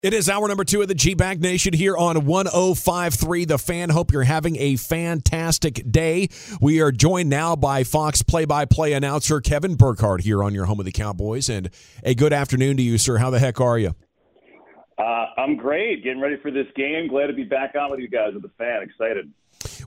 It is hour number two of the G Bag Nation here on 1053 The Fan. Hope you're having a fantastic day. We are joined now by Fox play by play announcer Kevin Burkhardt here on your home of the Cowboys. And a good afternoon to you, sir. How the heck are you? Uh, I'm great. Getting ready for this game. Glad to be back on with you guys with the fan. Excited.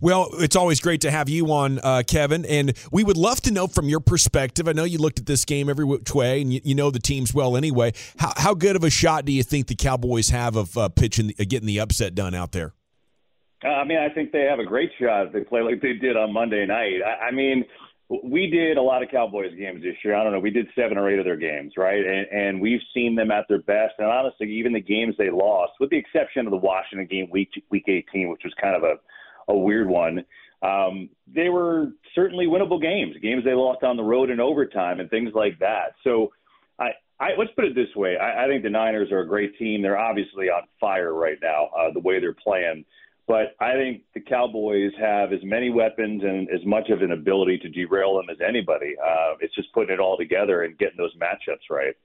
Well, it's always great to have you on, uh, Kevin. And we would love to know from your perspective. I know you looked at this game every which way, and you, you know the teams well anyway. How, how, good of a shot do you think the Cowboys have of uh, pitching, uh, getting the upset done out there? Uh, I mean, I think they have a great shot they play like they did on Monday night. I, I mean, we did a lot of Cowboys games this year. I don't know. We did seven or eight of their games, right? And, and we've seen them at their best. And honestly, even the games they lost, with the exception of the Washington game, week week 18, which was kind of a a weird one. Um, they were certainly winnable games, games they lost on the road in overtime and things like that. So, I, I let's put it this way: I, I think the Niners are a great team. They're obviously on fire right now, uh, the way they're playing. But I think the Cowboys have as many weapons and as much of an ability to derail them as anybody. Uh, it's just putting it all together and getting those matchups right.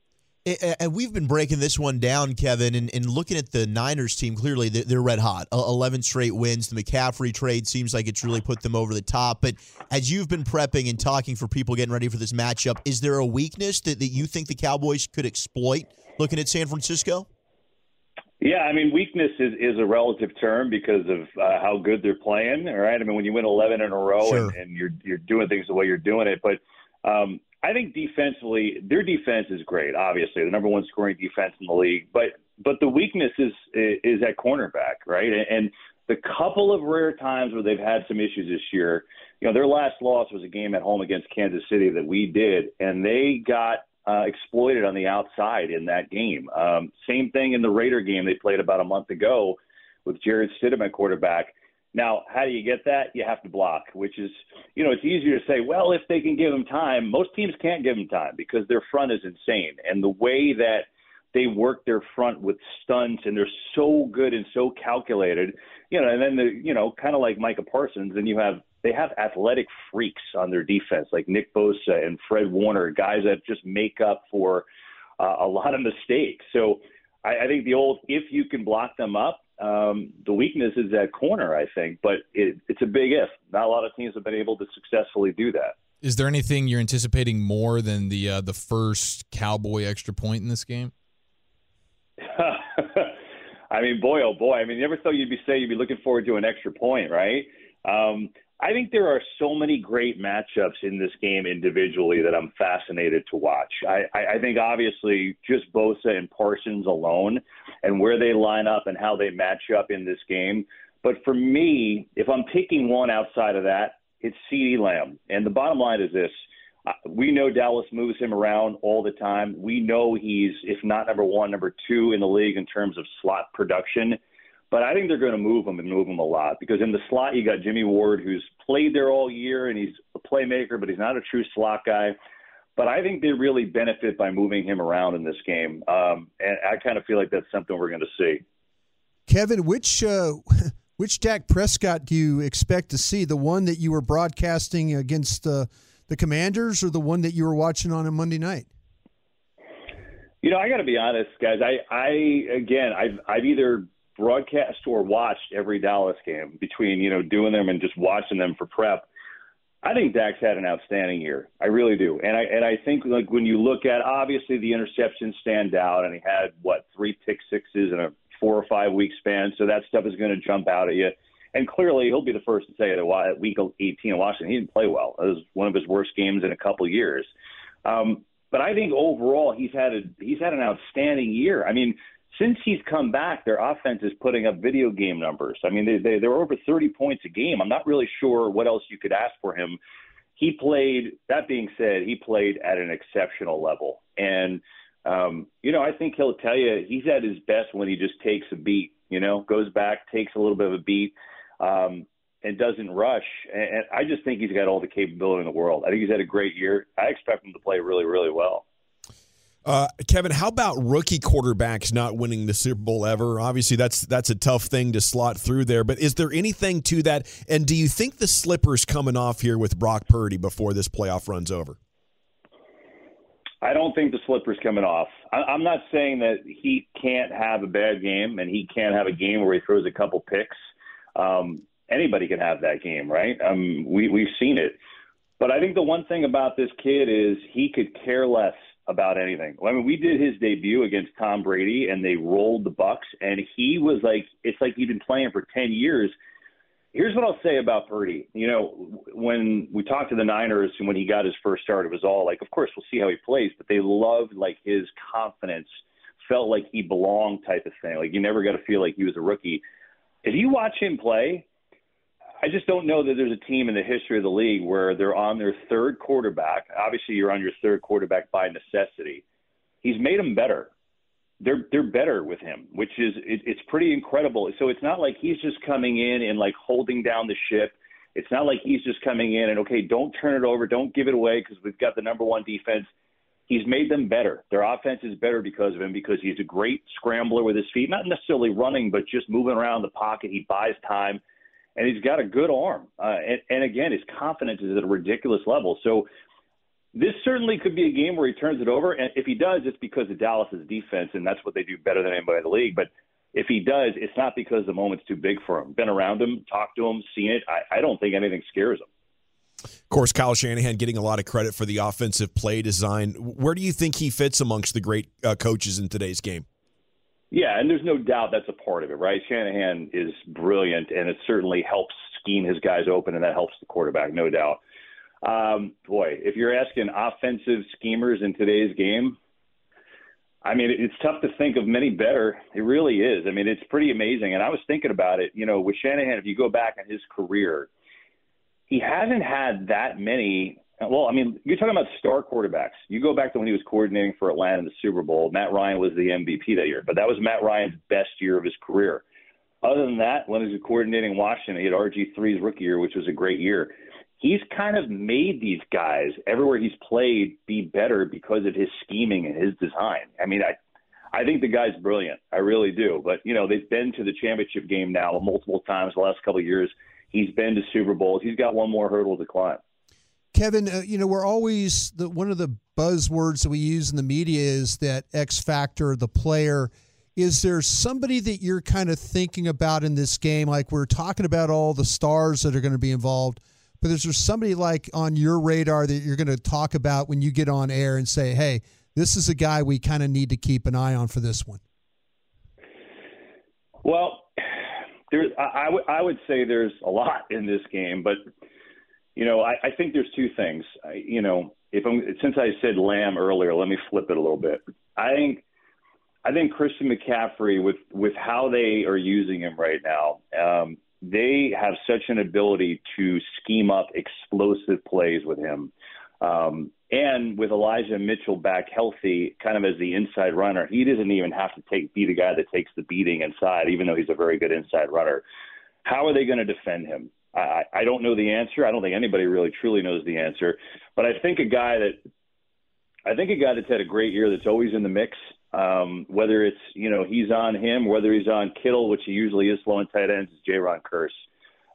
And we've been breaking this one down, Kevin, and, and looking at the Niners team, clearly they're red hot. 11 straight wins. The McCaffrey trade seems like it's really put them over the top. But as you've been prepping and talking for people getting ready for this matchup, is there a weakness that, that you think the Cowboys could exploit looking at San Francisco? Yeah, I mean, weakness is, is a relative term because of uh, how good they're playing. All right, I mean, when you win 11 in a row sure. and, and you're you're doing things the way you're doing it, but um, I think defensively, their defense is great. Obviously, the number one scoring defense in the league, but but the weakness is is at cornerback, right? And the couple of rare times where they've had some issues this year, you know, their last loss was a game at home against Kansas City that we did, and they got uh, exploited on the outside in that game. Um, same thing in the Raider game they played about a month ago with Jarrett Stidham at quarterback. Now, how do you get that? You have to block, which is, you know, it's easier to say, well, if they can give them time. Most teams can't give them time because their front is insane. And the way that they work their front with stunts and they're so good and so calculated, you know, and then the, you know, kind of like Micah Parsons, and you have, they have athletic freaks on their defense like Nick Bosa and Fred Warner, guys that just make up for uh, a lot of mistakes. So I, I think the old, if you can block them up, um, the weakness is that corner, I think, but it, it's a big if. Not a lot of teams have been able to successfully do that. Is there anything you're anticipating more than the uh, the first Cowboy extra point in this game? I mean, boy, oh boy! I mean, you never thought you'd be saying you'd be looking forward to an extra point, right? Um, I think there are so many great matchups in this game individually that I'm fascinated to watch. I, I, I think obviously just Bosa and Parsons alone and where they line up and how they match up in this game. But for me, if I'm picking one outside of that, it's CeeDee Lamb. And the bottom line is this. Uh, we know Dallas moves him around all the time. We know he's, if not number one, number two in the league in terms of slot production. But I think they're going to move him and move him a lot because in the slot you got Jimmy Ward, who's played there all year and he's a playmaker, but he's not a true slot guy. But I think they really benefit by moving him around in this game, um, and I kind of feel like that's something we're going to see. Kevin, which uh, which Dak Prescott do you expect to see? The one that you were broadcasting against uh, the Commanders, or the one that you were watching on a Monday night? You know, I got to be honest, guys. I, I again, I've I've either broadcast or watched every Dallas game between you know doing them and just watching them for prep. I think Dak's had an outstanding year. I really do, and I and I think like when you look at obviously the interceptions stand out, and he had what three pick sixes in a four or five week span, so that stuff is going to jump out at you. And clearly, he'll be the first to say that at week 18 in Washington, he didn't play well. It was one of his worst games in a couple years. Um, but I think overall, he's had a he's had an outstanding year. I mean, since he's come back, their offense is putting up video game numbers. I mean, they, they they're over 30 points a game. I'm not really sure what else you could ask for him. He played. That being said, he played at an exceptional level, and um, you know, I think he'll tell you he's at his best when he just takes a beat. You know, goes back, takes a little bit of a beat. Um, and doesn't rush. And I just think he's got all the capability in the world. I think he's had a great year. I expect him to play really, really well. Uh, Kevin, how about rookie quarterbacks not winning the Super Bowl ever? Obviously, that's that's a tough thing to slot through there. But is there anything to that? And do you think the slipper's coming off here with Brock Purdy before this playoff runs over? I don't think the slipper's coming off. I, am not saying that he can't have a bad game and he can't have a game where he throws a couple picks. Um, anybody can have that game, right? Um, we we've seen it. But I think the one thing about this kid is he could care less about anything. I mean, we did his debut against Tom Brady, and they rolled the Bucs, and he was like, it's like he'd been playing for ten years. Here's what I'll say about Purdy. You know, when we talked to the Niners and when he got his first start, it was all like, of course, we'll see how he plays, but they loved like his confidence, felt like he belonged type of thing. Like you never got to feel like he was a rookie. If you watch him play, I just don't know that there's a team in the history of the league where they're on their third quarterback. Obviously, you're on your third quarterback by necessity. He's made them better. They're they're better with him, which is it, it's pretty incredible. So it's not like he's just coming in and like holding down the ship. It's not like he's just coming in and okay, don't turn it over, don't give it away because we've got the number one defense. He's made them better. Their offense is better because of him because he's a great scrambler with his feet, not necessarily running, but just moving around the pocket. He buys time and he's got a good arm. Uh, and, and again, his confidence is at a ridiculous level. So this certainly could be a game where he turns it over. And if he does, it's because of Dallas's defense, and that's what they do better than anybody in the league. But if he does, it's not because the moment's too big for him. Been around him, talked to him, seen it. I, I don't think anything scares him. Of course, Kyle Shanahan getting a lot of credit for the offensive play design. Where do you think he fits amongst the great uh, coaches in today's game? Yeah, and there's no doubt that's a part of it, right? Shanahan is brilliant, and it certainly helps scheme his guys open, and that helps the quarterback, no doubt. Um, boy, if you're asking offensive schemers in today's game, I mean, it's tough to think of many better. It really is. I mean, it's pretty amazing. And I was thinking about it, you know, with Shanahan, if you go back in his career, he hasn't had that many well, I mean, you're talking about star quarterbacks. You go back to when he was coordinating for Atlanta in the Super Bowl. Matt Ryan was the MVP that year, but that was Matt Ryan's best year of his career. Other than that, when he was coordinating Washington, he had RG3's rookie year, which was a great year. He's kind of made these guys everywhere he's played be better because of his scheming and his design. I mean, I I think the guy's brilliant. I really do. But you know, they've been to the championship game now multiple times the last couple of years. He's been to Super Bowls. He's got one more hurdle to climb. Kevin, uh, you know, we're always the, one of the buzzwords that we use in the media is that X factor, the player. Is there somebody that you're kind of thinking about in this game? Like we're talking about all the stars that are going to be involved, but is there somebody like on your radar that you're going to talk about when you get on air and say, "Hey, this is a guy we kind of need to keep an eye on for this one"? Well, there's I, I, w- I would say there's a lot in this game, but you know, I, I think there's two things. I, you know, if I'm since I said Lamb earlier, let me flip it a little bit. I think I think Christian McCaffrey with with how they are using him right now, um, they have such an ability to scheme up explosive plays with him. Um, and with Elijah Mitchell back healthy, kind of as the inside runner, he doesn't even have to take be the guy that takes the beating inside, even though he's a very good inside runner. How are they going to defend him? I, I don't know the answer. I don't think anybody really truly knows the answer. But I think a guy that I think a guy that's had a great year that's always in the mix, um, whether it's you know he's on him, whether he's on Kittle, which he usually is slow in tight ends, is Jayron Kearse.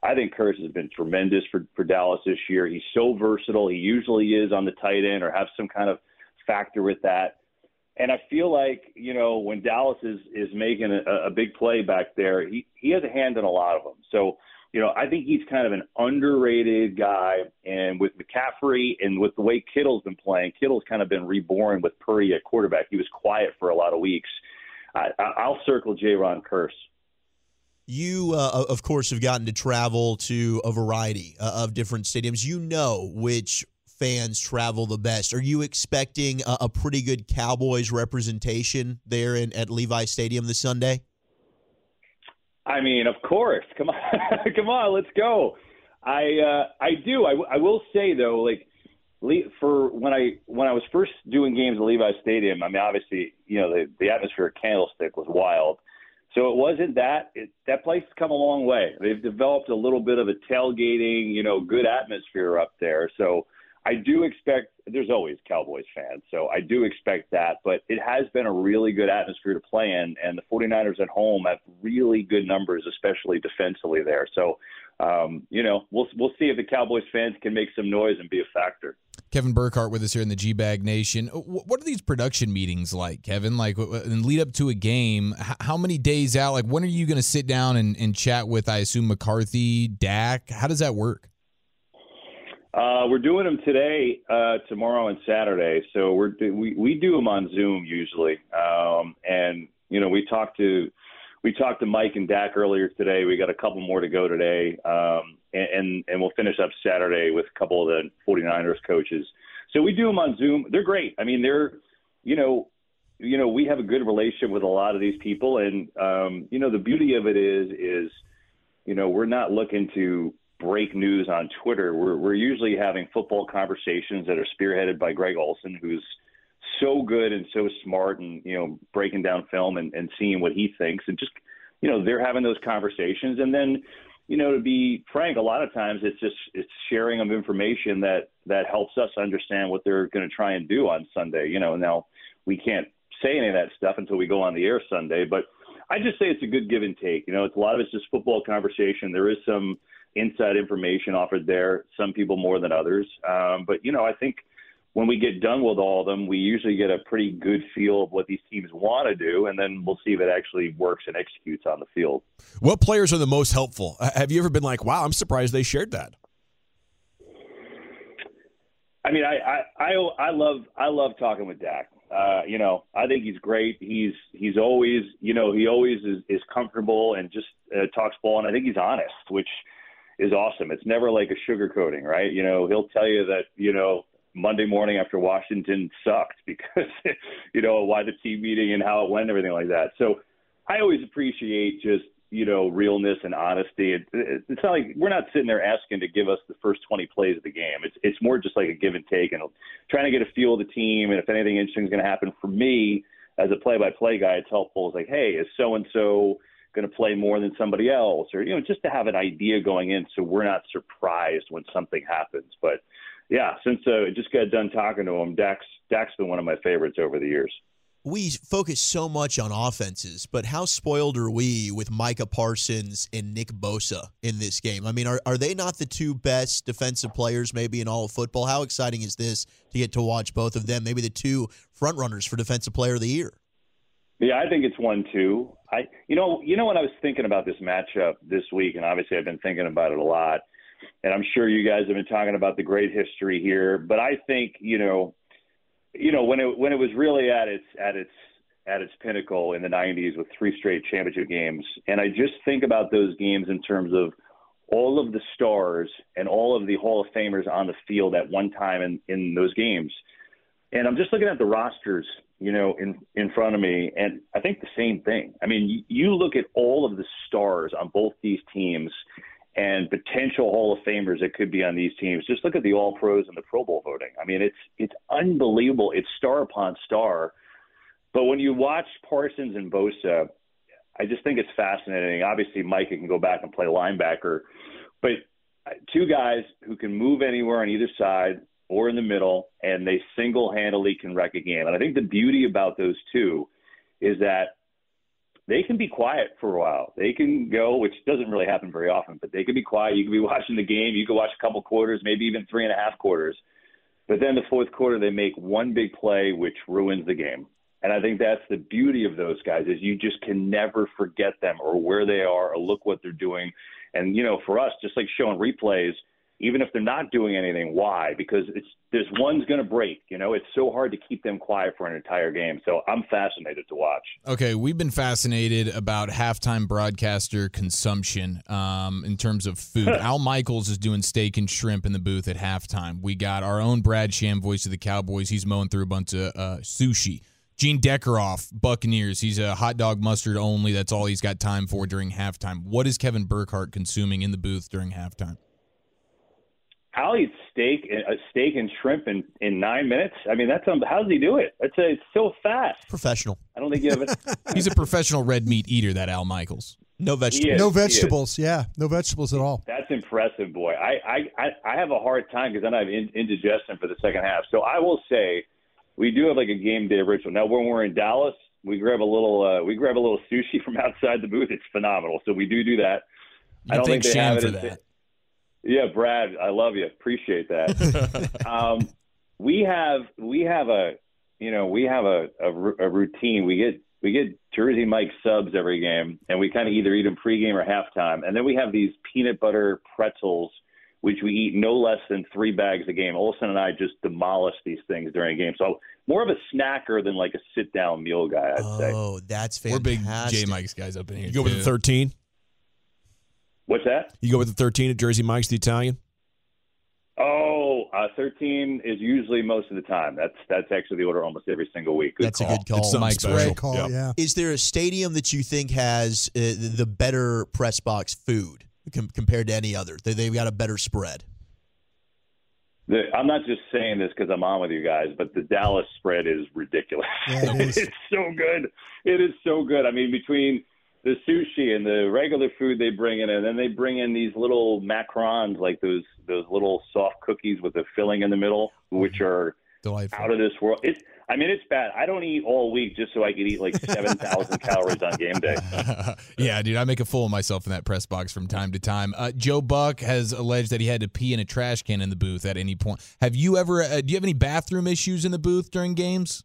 I think Kearse has been tremendous for for Dallas this year. He's so versatile. He usually is on the tight end or have some kind of factor with that. And I feel like you know when Dallas is is making a, a big play back there, he he has a hand in a lot of them. So you know, I think he's kind of an underrated guy. And with McCaffrey and with the way Kittle's been playing, Kittle's kind of been reborn with Purdy at quarterback. He was quiet for a lot of weeks. I, I'll circle Jayron Kearse. You, uh, of course, have gotten to travel to a variety uh, of different stadiums. You know which fans travel the best. Are you expecting a, a pretty good Cowboys representation there in, at Levi Stadium this Sunday? I mean, of course. Come on, come on, let's go. I uh, I do. I, I will say though, like for when I when I was first doing games at Levi Stadium, I mean, obviously, you know, the the atmosphere at Candlestick was wild. So it wasn't that. It, that place has come a long way. They've developed a little bit of a tailgating, you know, good atmosphere up there. So I do expect. There's always Cowboys fans, so I do expect that. But it has been a really good atmosphere to play in, and the 49ers at home have really good numbers, especially defensively there. So um, you know, we'll we'll see if the Cowboys fans can make some noise and be a factor. Kevin Burkhardt with us here in the G Bag Nation. What are these production meetings like, Kevin? Like, and lead up to a game, how many days out? Like, when are you going to sit down and, and chat with, I assume, McCarthy, Dak? How does that work? Uh, we're doing them today, uh, tomorrow, and Saturday. So we're we we do them on Zoom usually, um, and you know we talk to we talked to Mike and Dak earlier today. We got a couple more to go today, um, and, and and we'll finish up Saturday with a couple of the 49ers coaches. So we do them on Zoom. They're great. I mean, they're you know you know we have a good relationship with a lot of these people, and um, you know the beauty of it is is you know we're not looking to break news on Twitter. We're we're usually having football conversations that are spearheaded by Greg Olsen, who's so good and so smart and you know breaking down film and, and seeing what he thinks and just you know they're having those conversations. And then you know to be frank a lot of times it's just it's sharing of information that that helps us understand what they're going to try and do on sunday you know. Now we can't say any of that stuff until we go on the air sunday but i just say it's a good give and take. You know it's a lot of it's just football conversation. There is some inside information offered there some people more than others um, but you know i think when we get done with all of them, we usually get a pretty good feel of what these teams want to do, and then we'll see if it actually works and executes on the field. What players are the most helpful? Have you ever been like, "Wow, I'm surprised they shared that"? I mean, I I I, I love I love talking with Dak. Uh, you know, I think he's great. He's he's always you know he always is is comfortable and just uh, talks ball, and I think he's honest, which is awesome. It's never like a sugarcoating, right? You know, he'll tell you that you know Monday morning after Washington sucked because you know why the team meeting and how it went and everything like that. So I always appreciate just you know realness and honesty. It, it, it's not like we're not sitting there asking to give us the first 20 plays of the game. It's it's more just like a give and take and trying to get a feel of the team and if anything interesting is going to happen for me as a play-by-play guy, it's helpful. It's like, hey, is so and so going to play more than somebody else, or you know, just to have an idea going in, so we're not surprised when something happens. But yeah, since uh, I just got done talking to him, Dak's Dak's been one of my favorites over the years. We focus so much on offenses, but how spoiled are we with Micah Parsons and Nick Bosa in this game? I mean, are, are they not the two best defensive players maybe in all of football? How exciting is this to get to watch both of them, maybe the two frontrunners for defensive player of the year? Yeah, I think it's one two. I you know, you know when I was thinking about this matchup this week and obviously I've been thinking about it a lot and I'm sure you guys have been talking about the great history here. But I think you know, you know when it when it was really at its at its at its pinnacle in the 90s with three straight championship games, and I just think about those games in terms of all of the stars and all of the Hall of Famers on the field at one time in in those games. And I'm just looking at the rosters, you know, in in front of me, and I think the same thing. I mean, you, look at all of the stars on both these teams, and potential Hall of Famers that could be on these teams. Just look at the All Pros and the Pro Bowl voting. I mean, it's it's unbelievable. It's star upon star. But when you watch Parsons and Bosa, I just think it's fascinating. Obviously, Micah can go back and play linebacker, but uh, two guys who can move anywhere on either side or in the middle, and they single-handedly can wreck a game. And I think the beauty about those two is that they can be quiet for a while. They can go, which doesn't really happen very often, but they can be quiet. You can be watching the game. You can watch a couple quarters, maybe even three and a half quarters. But then the fourth quarter, they make one big play, which ruins the game. And I think that's the beauty of those guys is you just can never forget them or where they are or look what they're doing. And, you know, for us, just like showing replays, even if they're not doing anything. Why? Because it's there's one's going to break. You know, it's so hard to keep them quiet for an entire game. So I'm fascinated to watch. Okay, we've been fascinated about halftime broadcaster consumption um, in terms of food. Al Michaels is doing steak and shrimp in the booth at halftime. We got our own Brad Sham, voice of the Cowboys. He's mowing through a bunch of uh, sushi. Gene Deckerhoff, Buccaneers. He's a hot dog mustard only. That's all he's got time for during halftime. What is Kevin Burkhardt consuming in the booth during halftime? I'll eat steak, a steak and shrimp in, in nine minutes. I mean, that's um, how does he do it? That's a, it's so fast. Professional. I don't think you have it. He's a professional red meat eater. That Al Michaels. No vegetables. Is, no vegetables. Yeah, no vegetables at all. That's impressive, boy. I I I have a hard time because then I have indigestion for the second half. So I will say, we do have like a game day ritual. Now when we're in Dallas, we grab a little uh, we grab a little sushi from outside the booth. It's phenomenal. So we do do that. You I don't think they have it for that. Yeah, Brad, I love you. Appreciate that. um, we have we have a you know we have a, a, a, routine. We get we get Jersey Mike subs every game, and we kind of either eat them pregame or halftime, and then we have these peanut butter pretzels, which we eat no less than three bags a game. Olsen and I just demolish these things during a game. So more of a snacker than like a sit down meal guy. I'd oh, say. Oh, that's fantastic. We're big J Mike's guys up in here. You go with the thirteen. What's that? You go with the 13 at Jersey Mike's, the Italian? Oh, uh, 13 is usually most of the time. That's that's actually the order almost every single week. Good that's call. a good call. Mike's great call. Yep. Yeah. Is there a stadium that you think has uh, the better press box food com- compared to any other? They, they've got a better spread. The, I'm not just saying this because I'm on with you guys, but the Dallas spread is ridiculous. Yeah, it is. it's so good. It is so good. I mean, between the sushi and the regular food they bring in, and then they bring in these little macarons, like those those little soft cookies with a filling in the middle, which are Delightful. out of this world. It's I mean, it's bad. I don't eat all week just so I could eat like seven thousand calories on game day. yeah, dude, I make a fool of myself in that press box from time to time. Uh, Joe Buck has alleged that he had to pee in a trash can in the booth at any point. Have you ever? Uh, do you have any bathroom issues in the booth during games?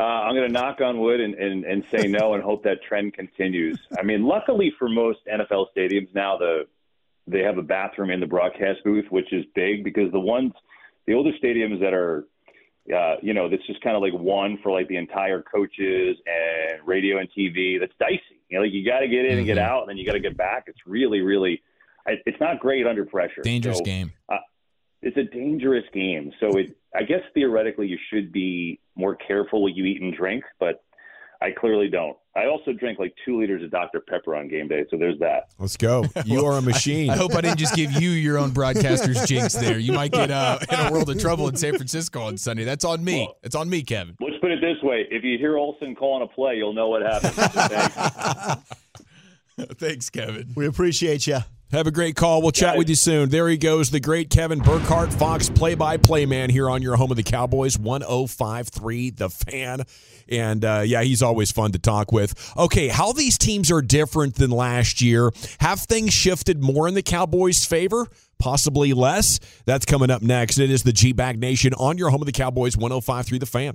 Uh, I'm going to knock on wood and, and, and say no and hope that trend continues. I mean, luckily for most NFL stadiums now, the they have a bathroom in the broadcast booth, which is big because the ones, the older stadiums that are, uh, you know, that's just kind of like one for like the entire coaches and radio and TV. That's dicey. You know, like you got to get in and get mm-hmm. out, and then you got to get back. It's really, really, it's not great under pressure. Dangerous so, game. Uh, it's a dangerous game. So it, I guess theoretically you should be more careful what you eat and drink, but I clearly don't. I also drink like two liters of Dr. Pepper on game day, so there's that. Let's go. You are a machine. I, I hope I didn't just give you your own broadcaster's jinx there. You might get uh, in a world of trouble in San Francisco on Sunday. That's on me. Well, it's on me, Kevin. Let's put it this way: if you hear Olsen calling a play, you'll know what happened. Thanks. Thanks, Kevin. We appreciate you. Have a great call. We'll chat with you soon. There he goes, the great Kevin Burkhardt, Fox play by play man here on your home of the Cowboys, 1053 The Fan. And uh, yeah, he's always fun to talk with. Okay, how these teams are different than last year. Have things shifted more in the Cowboys' favor? Possibly less? That's coming up next. It is the G Bag Nation on your home of the Cowboys, 1053 The Fan.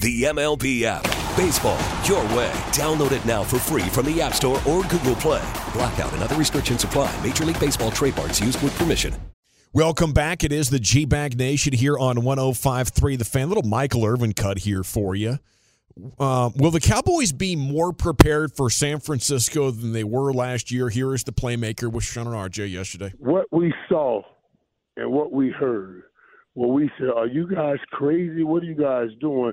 The MLB app Baseball, your way. Download it now for free from the App Store or Google Play. Blackout and other restrictions apply. Major League Baseball trademarks used with permission. Welcome back. It is the G Bag Nation here on 105.3 The Fan. Little Michael Irvin cut here for you. Uh, will the Cowboys be more prepared for San Francisco than they were last year? Here is the playmaker with Shan and RJ yesterday. What we saw and what we heard, what we said, are you guys crazy? What are you guys doing?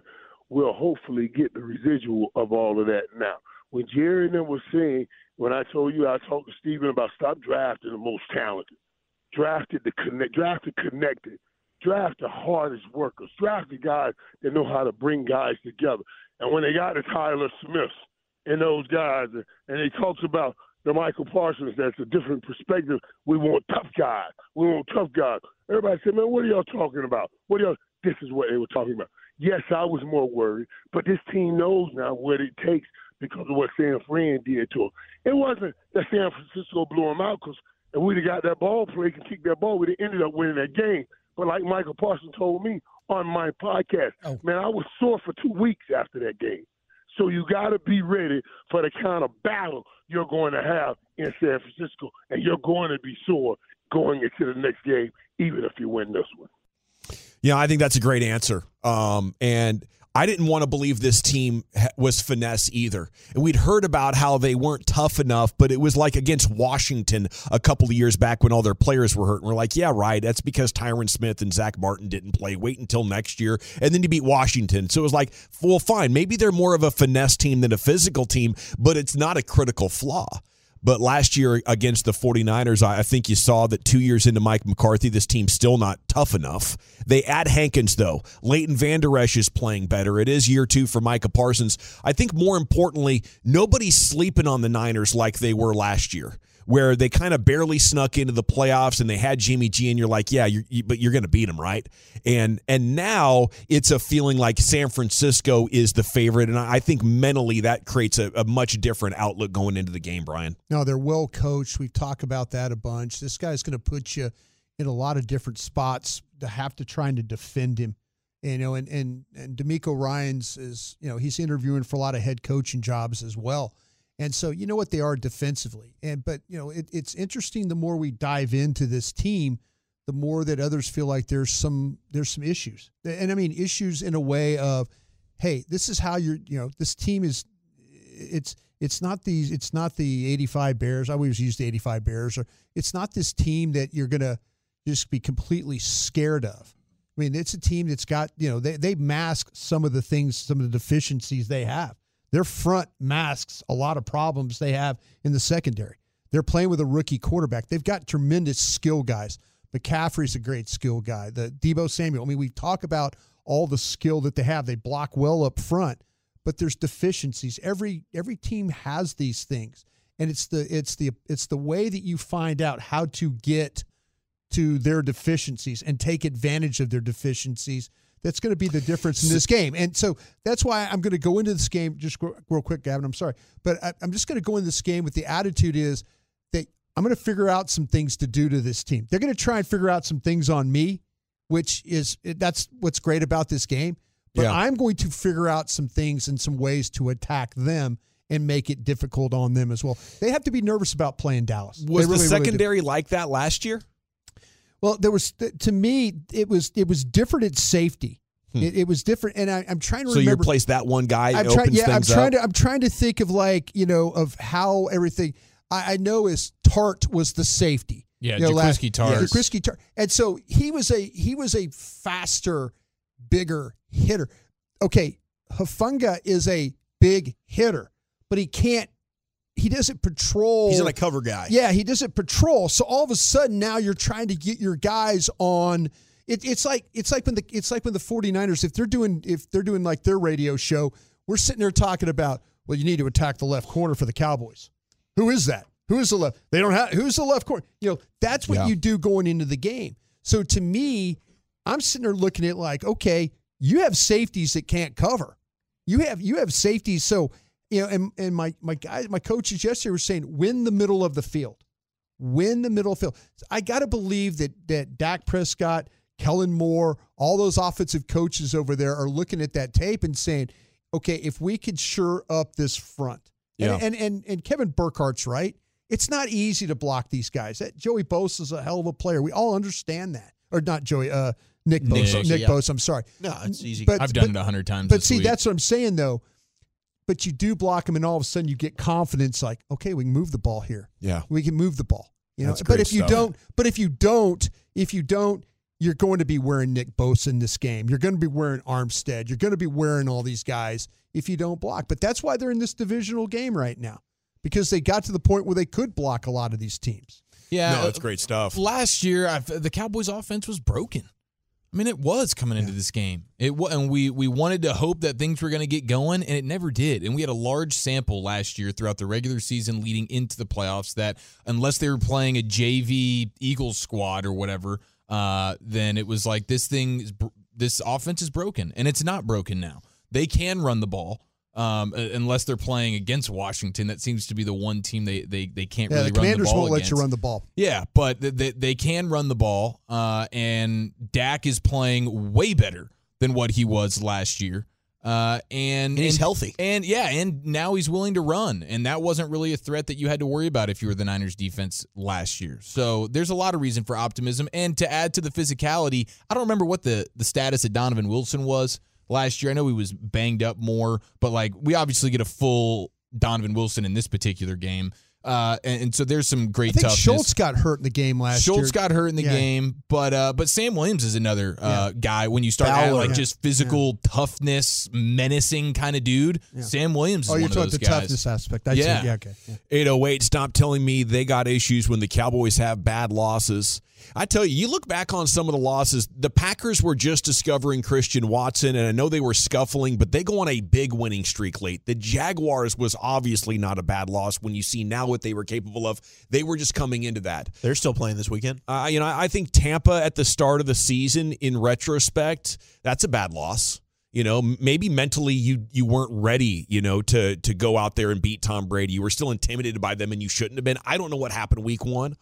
We'll hopefully get the residual of all of that now. When Jerry and them was saying, when I told you I talked to Stephen about stop drafting the most talented, drafted the connect, drafted connected, draft the hardest workers, draft the guys that know how to bring guys together. And when they got to Tyler Smith and those guys, and he talks about the Michael Parsons, that's a different perspective. We want tough guys. We want tough guys. Everybody said, man, what are y'all talking about? What are y'all? This is what they were talking about. Yes, I was more worried, but this team knows now what it takes because of what San Fran did to them. It wasn't that San Francisco blew them out because if we'd have got that ball play and kicked that ball, we'd have ended up winning that game. But like Michael Parsons told me on my podcast, oh. man, I was sore for two weeks after that game. So you got to be ready for the kind of battle you're going to have in San Francisco, and you're going to be sore going into the next game, even if you win this one. Yeah, I think that's a great answer. Um, and I didn't want to believe this team was finesse either. And we'd heard about how they weren't tough enough, but it was like against Washington a couple of years back when all their players were hurt. And we're like, yeah, right. That's because Tyron Smith and Zack Martin didn't play. Wait until next year. And then you beat Washington. So it was like, well, fine. Maybe they're more of a finesse team than a physical team, but it's not a critical flaw. But last year against the 49ers, I think you saw that two years into Mike McCarthy, this team's still not tough enough. They add Hankins, though. Leighton Vander Esch is playing better. It is year two for Micah Parsons. I think more importantly, nobody's sleeping on the Niners like they were last year where they kind of barely snuck into the playoffs and they had Jimmy G and you're like, yeah, you're, you, but you're going to beat them, right? And and now it's a feeling like San Francisco is the favorite, and I think mentally that creates a, a much different outlook going into the game, Brian. No, they're well coached. We've talked about that a bunch. This guy's going to put you in a lot of different spots to have to trying to defend him. You know, and and and DeMeco Ryans is you know he's interviewing for a lot of head coaching jobs as well and so you know what they are defensively. And but you know it, it's interesting. The more we dive into this team, the more that others feel like there's some there's some issues. And I mean issues in a way of, hey, this is how you're. You know, this team is. It's it's not these. It's not the '85 Bears. I always use the '85 Bears. Or it's not this team that you're gonna just be completely scared of. I mean, it's a team that's got you know they they mask some of the things, some of the deficiencies they have. Their front masks a lot of problems they have in the secondary. They're playing with a rookie quarterback. They've got tremendous skill guys. McCaffrey's a great skill guy. The Deebo Samuel. I mean, we talk about all the skill that they have. They block well up front, but there's deficiencies. Every every team has these things, and it's the it's the it's the way that you find out how to get to their deficiencies and take advantage of their deficiencies that's going to be the difference in this game. And so that's why I'm going to go into this game just real quick, Gavin. I'm sorry, but I, am just going to go into this game with the attitude is that I'm going to figure out some things to do to this team. They're going to try and figure out some things on me, which is that's what's great about this game. But yeah. I'm going to figure out some things and some ways to attack them and make it difficult on them as well. They have to be nervous about playing Dallas. Was really, the secondary really like that last year? Well, there was to me it was it was different at safety. Hmm. It, it, was different, and I, am trying to. Remember. So remember, you replace that one guy. I'm trying. Yeah, I'm trying up. to. I'm trying to think of like you know of how everything. I, I know is Tartt was the safety. Yeah, you know, Jaquiski Tartt. Yeah, Jaquiski Tartt, and so he was a he was a faster, bigger hitter. Okay, Hufanga is a big hitter, but he can't he doesn't patrol. He's not a cover guy. Yeah, he doesn't patrol. So all of a sudden now you're trying to get your guys on. It, it's like it's like when the it's like when the 49ers if they're doing if they're doing like their radio show, we're sitting there talking about well you need to attack the left corner for the Cowboys. Who is that? Who is the left? They don't have who's the left corner? You know that's what yeah. you do going into the game. So to me, I'm sitting there looking at like okay, you have safeties that can't cover. You have you have safeties so you know, and, and my my guys, my coaches yesterday were saying, win the middle of the field, win the middle of the field. I got to believe that that Dak Prescott, Kellen Moore, all those offensive coaches over there are looking at that tape and saying, okay, if we could sure up this front, and Yeah. and, and and Kevin Burkhardt's right. It's not easy to block these guys. That Joey is a hell of a player. We all understand that, or not Joey. Uh, Nick Nick Bosa. Bosa, Nick yeah. Bosa. I'm sorry. No, it's easy. But- I've done it a hundred times. But see, week. that's what I'm saying though. But you do block them, and all of a sudden you get confidence. Like, okay, we can move the ball here. Yeah. we can move the ball. You know, That's but great if you don't, but if you don't, if you don't, you're going to be wearing Nick Bosa in this game. You're going to be wearing Armstead. You're going to be wearing all these guys if you don't block. But that's why they're in this divisional game right now because they got to the point where they could block a lot of these teams. yeah. no, it's great stuff. Last year, I, the Cowboys' offense was broken. I mean, it was coming into this game. It and we we wanted to hope that things were going to get going, and it never did. And we had a large sample last year throughout the regular season, leading into the playoffs. That unless they were playing a JV Eagles squad or whatever, uh, then it was like this thing, this offense is broken, and it's not broken now. They can run the ball. Um, uh, unless they're playing against Washington, that seems to be the one team they they, they can't Yeah, really the run Commanders the ball won't let you run the ball. Yeah, but they, they can run the ball, uh, and Dak is playing way better than what he was last year. Uh, and, And he's healthy. And yeah, and now he's willing to run. And that wasn't really a threat that you had to worry about if you were the Niners defense last year. So there's a lot of reason for optimism. And to add to the physicality, I don't remember what the, the status of Donovan Wilson was last year. I know he was banged up more, but like we obviously get a full Donovan Wilson in this particular game. Uh, and, and so there's some great I think toughness. Schultz got hurt in the game last year. Schultz got hurt in the Yeah. game, but uh, but Sam Williams is another uh, guy. When you start adding Fowler. like just physical toughness, menacing kind of dude, Sam Williams is Oh, one you're of talking those the guys. toughness aspect. I Yeah. see. Yeah, okay. Yeah. 808, stop telling me they got issues when the Cowboys have bad losses. I tell you, you look back on some of the losses, the Packers were just discovering Christian Watson, and I know they were scuffling, but they go on a big winning streak late. The Jaguars was obviously not a bad loss when you see now what they were capable of. They were just coming into that. They're still playing this weekend. Uh, you know, I think Tampa at the start of the season, in retrospect, that's a bad loss. You know, maybe mentally you you weren't ready, you know, to to go out there and beat Tom Brady. You were still intimidated by them, and you shouldn't have been. I don't know what happened week one.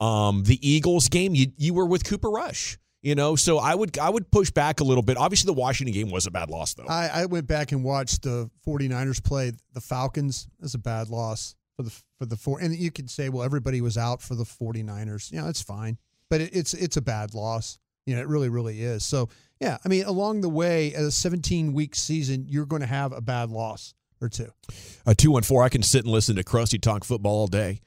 Um, the Eagles game, you you were with Cooper Rush, you know, so I would I would push back a little bit. Obviously, the Washington game was a bad loss, though. I, I went back and watched the 49ers play the Falcons. That's a bad loss for the for the four. And you could say, well, everybody was out for the 49ers. Yeah, it's fine, but it, it's it's a bad loss. You know, it really really is. So yeah, I mean, along the way, a 17 week season, you're going to have a bad loss or two. Uh, two one four. I can sit and listen to Krusty talk football all day.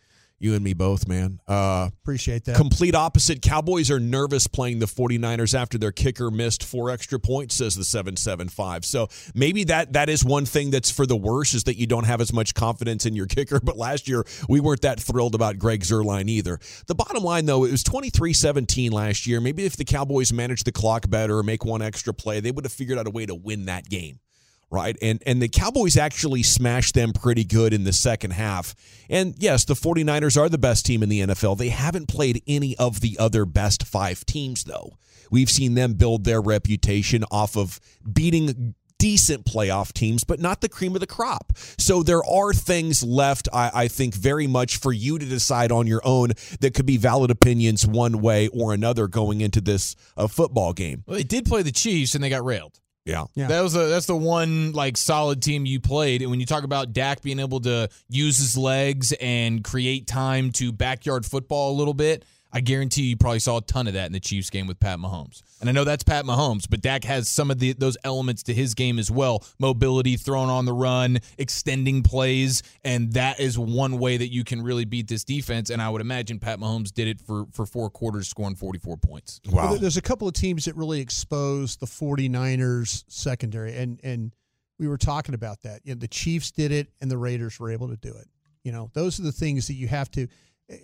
You and me both, man. Uh, Appreciate that. Complete opposite. Cowboys are nervous playing the 49ers after their kicker missed four extra points, says the 775. So maybe that that is one thing that's for the worse is that you don't have as much confidence in your kicker. But last year, we weren't that thrilled about Greg Zuerlein either. The bottom line, though, it was 23 17 last year. Maybe if the Cowboys managed the clock better or make one extra play, they would have figured out a way to win that game right? And and the Cowboys actually smashed them pretty good in the second half. And yes, the 49ers are the best team in the NFL. They haven't played any of the other best 5 teams though. We've seen them build their reputation off of beating decent playoff teams, but not the cream of the crop. So there are things left, I, I think, very much for you to decide on your own that could be valid opinions one way or another going into this uh, football game. Well, they did play the Chiefs and they got railed. Yeah. Yeah. That was a, that's the one like solid team you played. And when you talk about Dak being able to use his legs and create time to backyard football a little bit, I guarantee you probably saw a ton of that in the Chiefs game with Pat Mahomes. And I know that's Pat Mahomes, but Dak has some of the, those elements to his game as well. Mobility, throwing on the run, extending plays, and that is one way that you can really beat this defense. And I would imagine Pat Mahomes did it for for four quarters, scoring 44 points. Well, there's a couple of teams that really exposed the 49ers secondary, and and we were talking about that. You know, the Chiefs did it, and the Raiders were able to do it. You know, those are the things that you have to.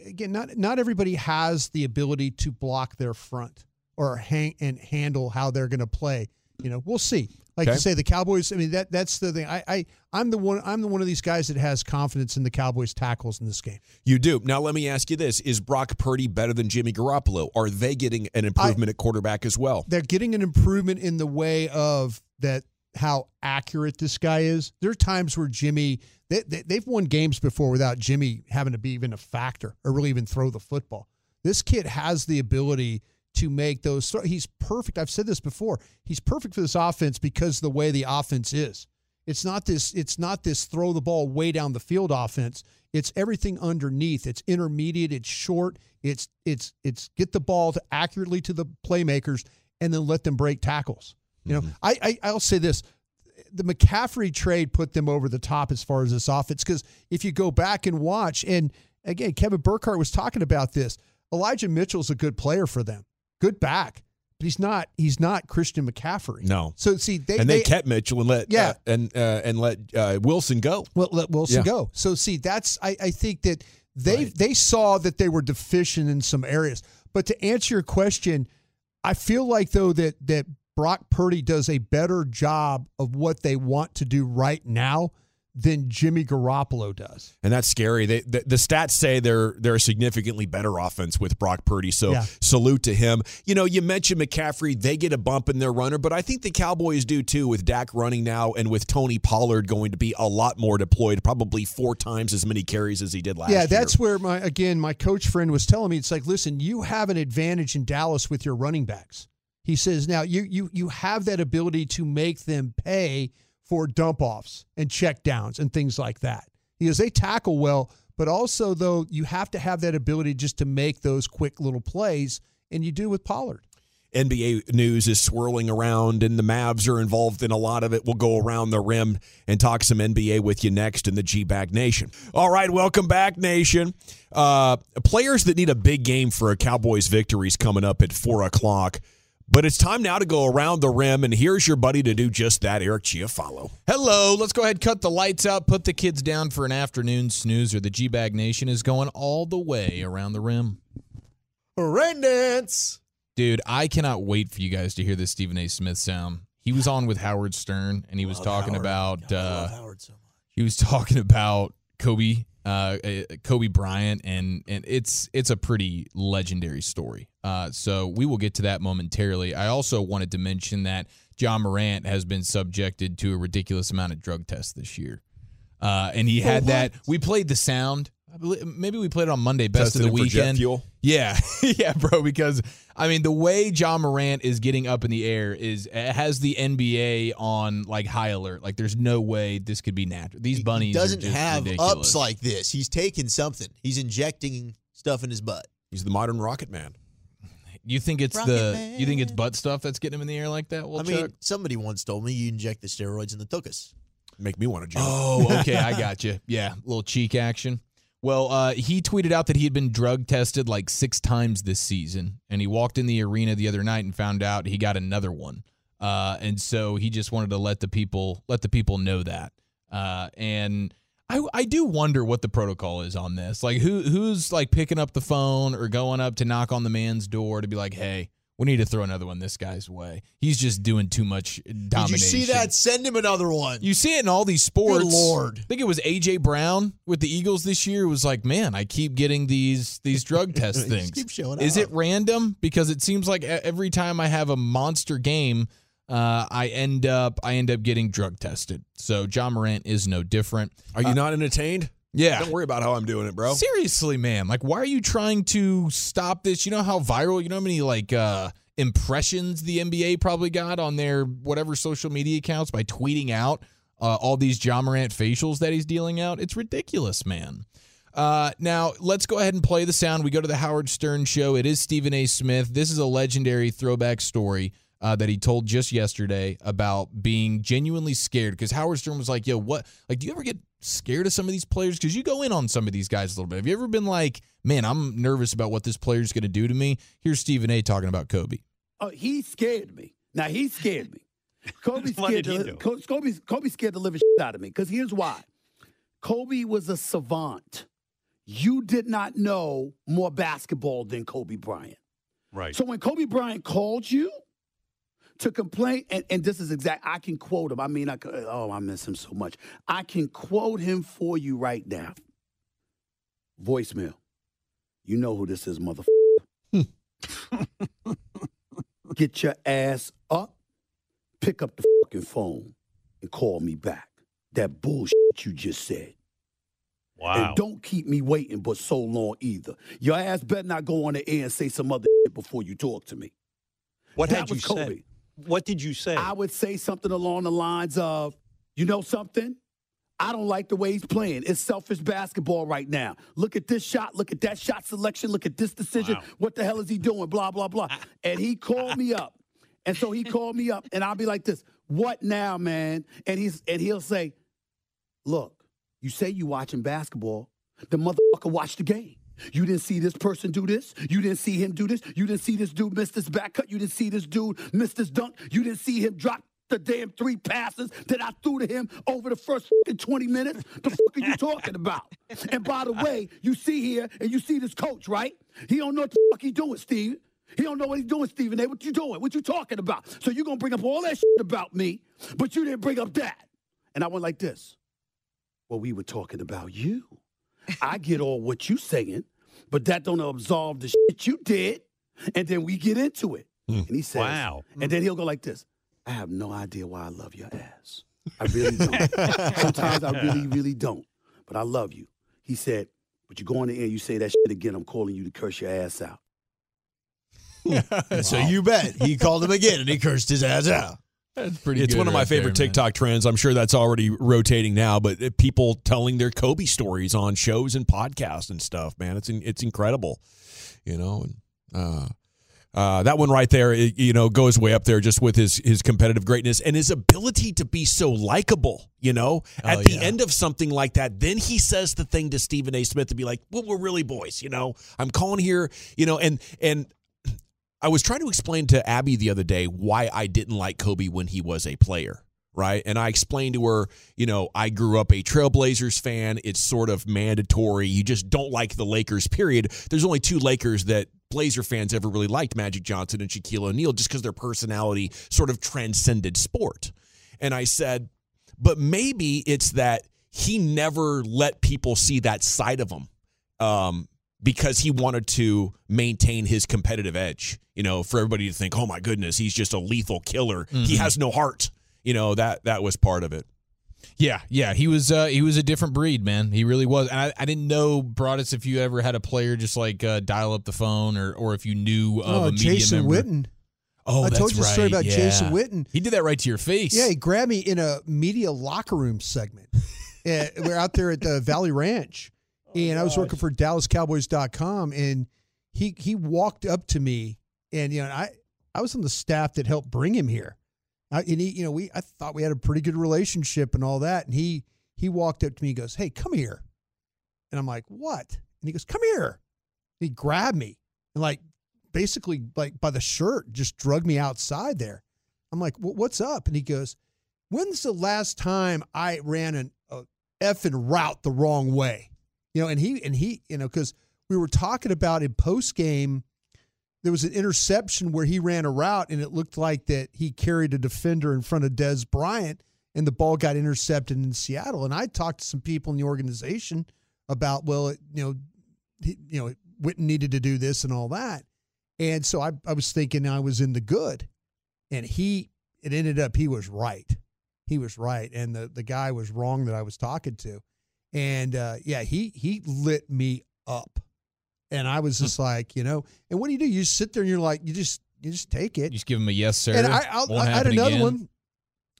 Again, not not everybody has the ability to block their front or hang and handle how they're going to play. You know, we'll see. Like Okay. you say, the Cowboys. I mean, that that's the thing. I, I I'm the one. I'm the one of these guys that has confidence in the Cowboys tackles in this game. You do. Now, let me ask you this Is Brock Purdy better than Jimmy Garoppolo? Are they getting an improvement at quarterback as well? they're getting an improvement in the way of that how accurate this guy is. There are times where Jimmy they, they they've won games before without Jimmy having to be even a factor or really even throw the football. This kid has the ability to make those. throw- He's perfect. I've said this before. He's perfect for this offense because of the way the offense is. It's not this. It's not this throw the ball way down the field offense. It's everything underneath. It's intermediate. It's short. It's it's it's get the ball to accurately to the playmakers and then let them break tackles. You know, mm-hmm. I, I I'll say this: the McCaffrey trade put them over the top as far as this offense. Because if you go back and watch, and again, Kevin Burkhardt was talking about this. Elijah Mitchell's a good player for them, good back, but he's not. He's not Christian McCaffrey. No. So see, they and they, they kept Mitchell and let yeah uh, and uh, and let uh, Wilson go. Well, let Wilson yeah. go. So see, that's I, I think that they right. they saw that they were deficient in some areas. But to answer your question, I feel like though that that Brock Purdy does a better job of what they want to do right now than Jimmy Garoppolo does. And that's scary. They, the, the, stats say they're they're a significantly better offense with Brock Purdy. So yeah. salute to him. You know, you mentioned McCaffrey, they get a bump in their runner, but I think the Cowboys do too with Dak running now and with Tony Pollard going to be a lot more deployed, probably four times as many carries as he did last year. Yeah, that's where my again, my coach friend was telling me it's like, listen, you have an advantage in Dallas with your running backs. He says now you you you have that ability to make them pay for dump offs and check downs and things like that. He goes, they tackle well, but also though you have to have that ability just to make those quick little plays, and you do with Pollard. NBA news is swirling around, and the Mavs are involved in a lot of it. We'll go around the rim and talk some NBA with you next in the G Bag Nation. All right, welcome back, Nation. Uh, players that need a big game for a Cowboys victory is coming up at 4 o'clock. But it's time now to go around the rim, and here's your buddy to do just that, Eric Chiafalo. Hello, let's go ahead, cut the lights out, put the kids down for an afternoon snooze, or the G Bag Nation is going all the way around the rim. Rain dance. Dude, I cannot wait for you guys to hear this Stephen A. Smith sound. He was on with Howard Stern, and he was talking Howard. about. Uh, so he was talking about Kobe uh, uh, Kobe Bryant, and and it's it's a pretty legendary story. Uh, so we will get to that momentarily. I also wanted to mention that Ja Morant has been subjected to a ridiculous amount of drug tests this year, uh, and he had that. We played the sound maybe we played it on Monday, best Tested of the weekend. Yeah, yeah, bro. Because I mean, the way Ja Morant is getting up in the air is has the NBA on like high alert. Like, there's no way this could be natural. These bunnies he doesn't have ridiculous. ups like this. He's taking something. He's injecting stuff in his butt. He's the modern Rocket Man. You think it's Rocket the Man. you think it's butt stuff that's getting him in the air like that? Well, I mean, somebody once told me you inject the steroids in the tuchus. Make me want to jump. Oh, okay, I got you. Yeah, little cheek action. Well, uh, he tweeted out that he had been drug tested like six times this season, and he walked in the arena the other night and found out he got another one. Uh, and so he just wanted to let the people let the people know that. Uh, and I I do wonder what the protocol is on this. Like who who's like picking up the phone or going up to knock on the man's door to be like, hey, we need to throw another one this guy's way. He's just doing too much domination. Did you see that? Send him another one. You see it in all these sports. Good Lord. I think it was AJ Brown with the Eagles this year. It was like, man, I keep getting these these drug test things. keep showing Is up. it random? Because it seems like every time I have a monster game, uh, I end up I end up getting drug tested. So Ja Morant is no different. Are you uh, not entertained? Yeah. Don't worry about how I'm doing it, bro. Seriously, man. Like, why are you trying to stop this? You know how viral, you know how many like uh impressions the NBA probably got on their whatever social media accounts by tweeting out uh, all these Ja Morant facials that he's dealing out? It's ridiculous, man. Uh, now, let's go ahead and play the sound. We go to the Howard Stern show. It is Stephen A. Smith. This is a legendary throwback story uh, that he told just yesterday about being genuinely scared because Howard Stern was like, "Yo, what? Like, do you ever get scared of some of these players? Because you go in on some of these guys a little bit. Have you ever been like, man, I'm nervous about what this player's going to do to me? Here's Stephen A. talking about Kobe. Oh, he scared me. Now he scared me. Kobe scared to, Kobe, Kobe scared the living shit out of me. Because here's why. Kobe was a savant. You did not know more basketball than Kobe Bryant. Right. So when Kobe Bryant called you to complain, and, and this is exact, I can quote him. I mean, I could, oh, I miss him so much. I can quote him for you right now. Voicemail. You know who this is, motherfucker. Get your ass up, pick up the fucking phone, and call me back. That bullshit you just said. Wow. And don't keep me waiting but so long either. Your ass better not go on the air and say some other shit before you talk to me. What that had you said? What did you say? I would say something along the lines of, You know something? I don't like the way he's playing. It's selfish basketball right now. Look at this shot. Look at that shot selection. Look at this decision. Wow. What the hell is he doing? Blah, blah, blah. And he called me up. And so he called me up, and I'll be like this, what now, man? And he's and he'll say, Look, you say you watching basketball. The motherfucker watched the game. You didn't see this person do this. You didn't see him do this. You didn't see this dude miss this back cut. You didn't see this dude miss this dunk. You didn't see him drop the damn three passes that I threw to him over the first 20 minutes. The fuck are you talking about? And by the way, you see here and you see this coach, right? He don't know what the fuck he doing, Steve. He don't know what he's doing, Stephen A. What you doing? What you talking about? So you gonna bring up all that shit about me, but you didn't bring up that. And I went like this. Well, we were talking about you. I get all what you saying, but that don't absolve the shit you did. And then we get into it. Mm. And he says, Wow. And then he'll go like this. I have no idea why I love your ass. I really don't. Sometimes I really, really don't. But I love you. He said, but you go on the air, you say that shit again, I'm calling you to curse your ass out. so you bet. He called him again and he cursed his ass out. That's pretty. It's one of my favorite there, TikTok trends. I'm sure that's already rotating now, but people telling their Kobe stories on shows and podcasts and stuff. Man, it's it's incredible. You know, and uh, uh, that one right there, it, you know, goes way up there just with his his competitive greatness and his ability to be so likable. You know, oh, at the yeah. end of something like that, then he says the thing to Stephen A. Smith to be like, "Well, we're really boys." You know, I'm calling here. You know, and and I was trying to explain to Abby the other day why I didn't like Kobe when he was a player, right? And I explained to her, you know, I grew up a Trailblazers fan. It's sort of mandatory. You just don't like the Lakers, period. There's only two Lakers that Blazer fans ever really liked Magic Johnson and Shaquille O'Neal just because their personality sort of transcended sport. And I said, but maybe it's that he never let people see that side of him. Um, because he wanted to maintain his competitive edge. You know, for everybody to think, "Oh my goodness, he's just a lethal killer. Mm-hmm. He has no heart." You know that that was part of it. Yeah, yeah, he was uh, he was a different breed, man. He really was. And I, I didn't know, Broaddus, if you ever had a player just like uh, dial up the phone, or or if you knew of oh, a media Jason member. Witten. Oh, I told you right. a story about yeah. Jason Witten. He did that right to your face. Yeah, he grabbed me in a media locker room segment. we're out there at the Valley Ranch, Oh, and I was working for DallasCowboys.com, and he he walked up to me, and you know I I was on the staff that helped bring him here, I, and he you know we I thought we had a pretty good relationship and all that, and he he walked up to me, he goes, "Hey, come here," and I'm like, "What?" And he goes, "Come here." And he grabbed me and like basically like by the shirt, just drug me outside there. I'm like, "What's up?" And he goes, "When's the last time I ran an effing route the wrong way?" You know, and he and he, you know, because we were talking about in post game, there was an interception where he ran a route and it looked like that he carried a defender in front of Dez Bryant and the ball got intercepted in Seattle. And I talked to some people in the organization about, well, it, you know, he, you know, Witten needed to do this and all that. And so I, I was thinking I was in the good. And he, it ended up he was right. He was right. And the, the guy was wrong that I was talking to. And uh, yeah, he he lit me up, and I was just like, you know, and what do you do? You sit there and you're like, you just you just take it. You just give him a yes, sir. And I, I'll, I had another again. one,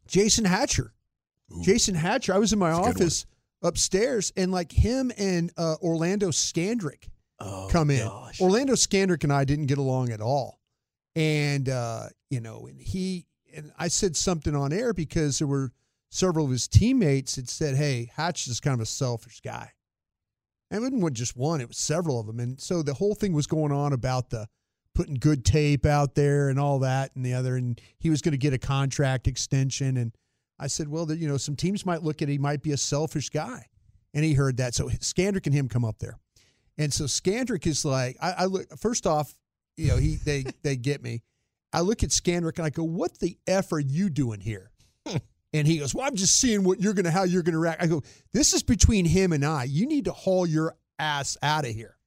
Jason Hatcher. Ooh. Jason Hatcher. I was in my That's office upstairs, and like him and uh, Orlando Scandrick oh, come in. Gosh. Orlando Scandrick and I didn't get along at all, and uh, you know, and he and I said something on air because there were several of his teammates had said, "Hey, Hatch is kind of a selfish guy." And it wasn't just one; it was several of them. And so the whole thing was going on about the putting good tape out there and all that and the other. And he was going to get a contract extension. And I said, "Well, you know, some teams might look at he might be a selfish guy." And he heard that, so Scandrick and him come up there. And so Scandrick is like, I, I look first off, you know, he they they get me. I look at Scandrick and I go, "What the f are you doing here?" And he goes, Well, I'm just seeing what you're gonna how you're gonna react. I go, This is between him and I. You need to haul your ass out of here.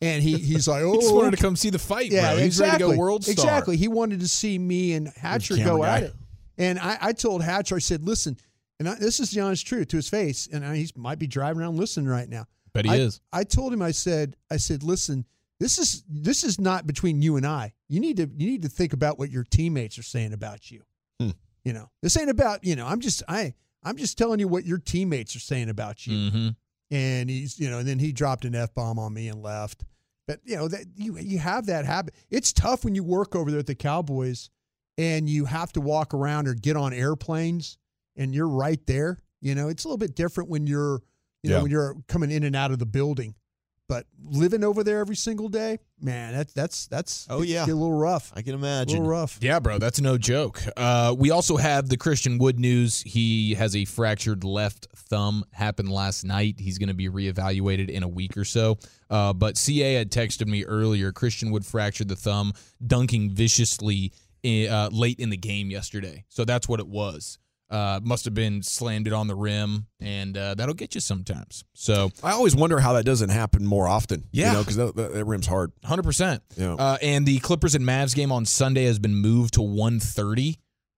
And he he's like, Oh he just wanted to come see the fight, yeah, bro. He's exactly. ready to go world star. Exactly. He wanted to see me and Hatcher go guy. at it. And I, I told Hatcher, I said, Listen, and I, this is the honest truth to his face, and he might be driving around listening right now. But he I, is. I told him, I said, I said, listen, this is this is not between you and I. You need to you need to think about what your teammates are saying about you. Hmm. You know, this ain't about, you know, I'm just I I'm just telling you what your teammates are saying about you. Mm-hmm. And he's, you know, and then he dropped an F bomb on me and left. But, you know, that you you have that habit. It's tough when you work over there at the Cowboys and you have to walk around or get on airplanes and you're right there. You know, it's a little bit different when you're, you know, Yeah. when you're coming in and out of the building. But living over there every single day, man, that's that's that's Oh, yeah. a little rough. I can imagine, A imagine. little rough. Yeah, bro, that's no joke. Uh, we also have the Christian Wood news. He has a fractured left thumb. Happened last night. He's going to be reevaluated in a week or so. Uh, but CA had texted me earlier. Christian Wood fractured the thumb, dunking viciously in, uh, late in the game yesterday. So that's what it was. Uh, must have been slammed it on the rim, and uh, that'll get you sometimes. So I always wonder how that doesn't happen more often. Yeah. you know, because that, that, that rim's hard. Hundred percent. Yeah. Uh, and the Clippers and Mavs game on Sunday has been moved to 1.30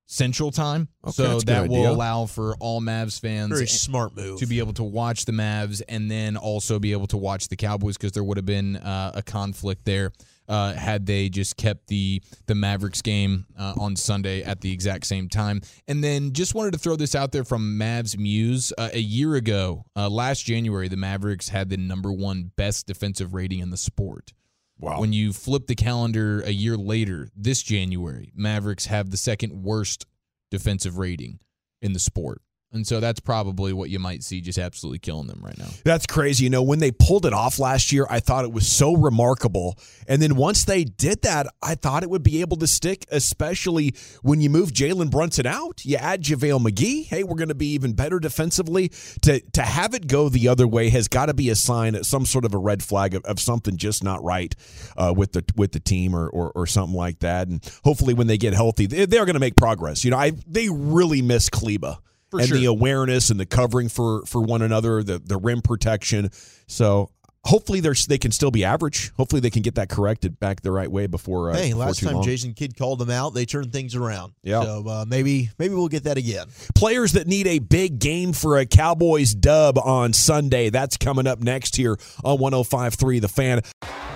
Central Time, Okay, so that's a good that will idea. allow for all Mavs fans Very smart move. to be able to watch the Mavs and then also be able to watch the Cowboys because there would have been uh, a conflict there uh, had they just kept the the Mavericks game uh, on Sunday at the exact same time. And then just wanted to throw this out there from Mavs Muse. Uh, a year ago, uh, last January, the Mavericks had the number one best defensive rating in the sport. Wow. When you flip the calendar a year later, this January, Mavericks have the second worst defensive rating in the sport. And so that's probably what you might see just absolutely killing them right now. That's crazy. You know, when they pulled it off last year, I thought it was so remarkable. And then once they did that, I thought it would be able to stick, especially when you move Jalen Brunson out. You add JaVale McGee. Hey, we're going to be even better defensively. To to have it go the other way has got to be a sign, some sort of a red flag of, of something just not right uh, with the with the team or, or or something like that. And hopefully, when they get healthy, they, they're going to make progress. You know, I they really miss Kleber For and sure. the awareness and the covering for for one another, the the rim protection. So hopefully they're they can still be average. Hopefully they can get that corrected back the right way before. Uh, Hey, before last time long. Jason Kidd called them out, they turned things around. Yeah. So uh, maybe maybe we'll get that again. Players that need a big game for a Cowboys dub on Sunday. That's coming up next here on 105.3 The Fan.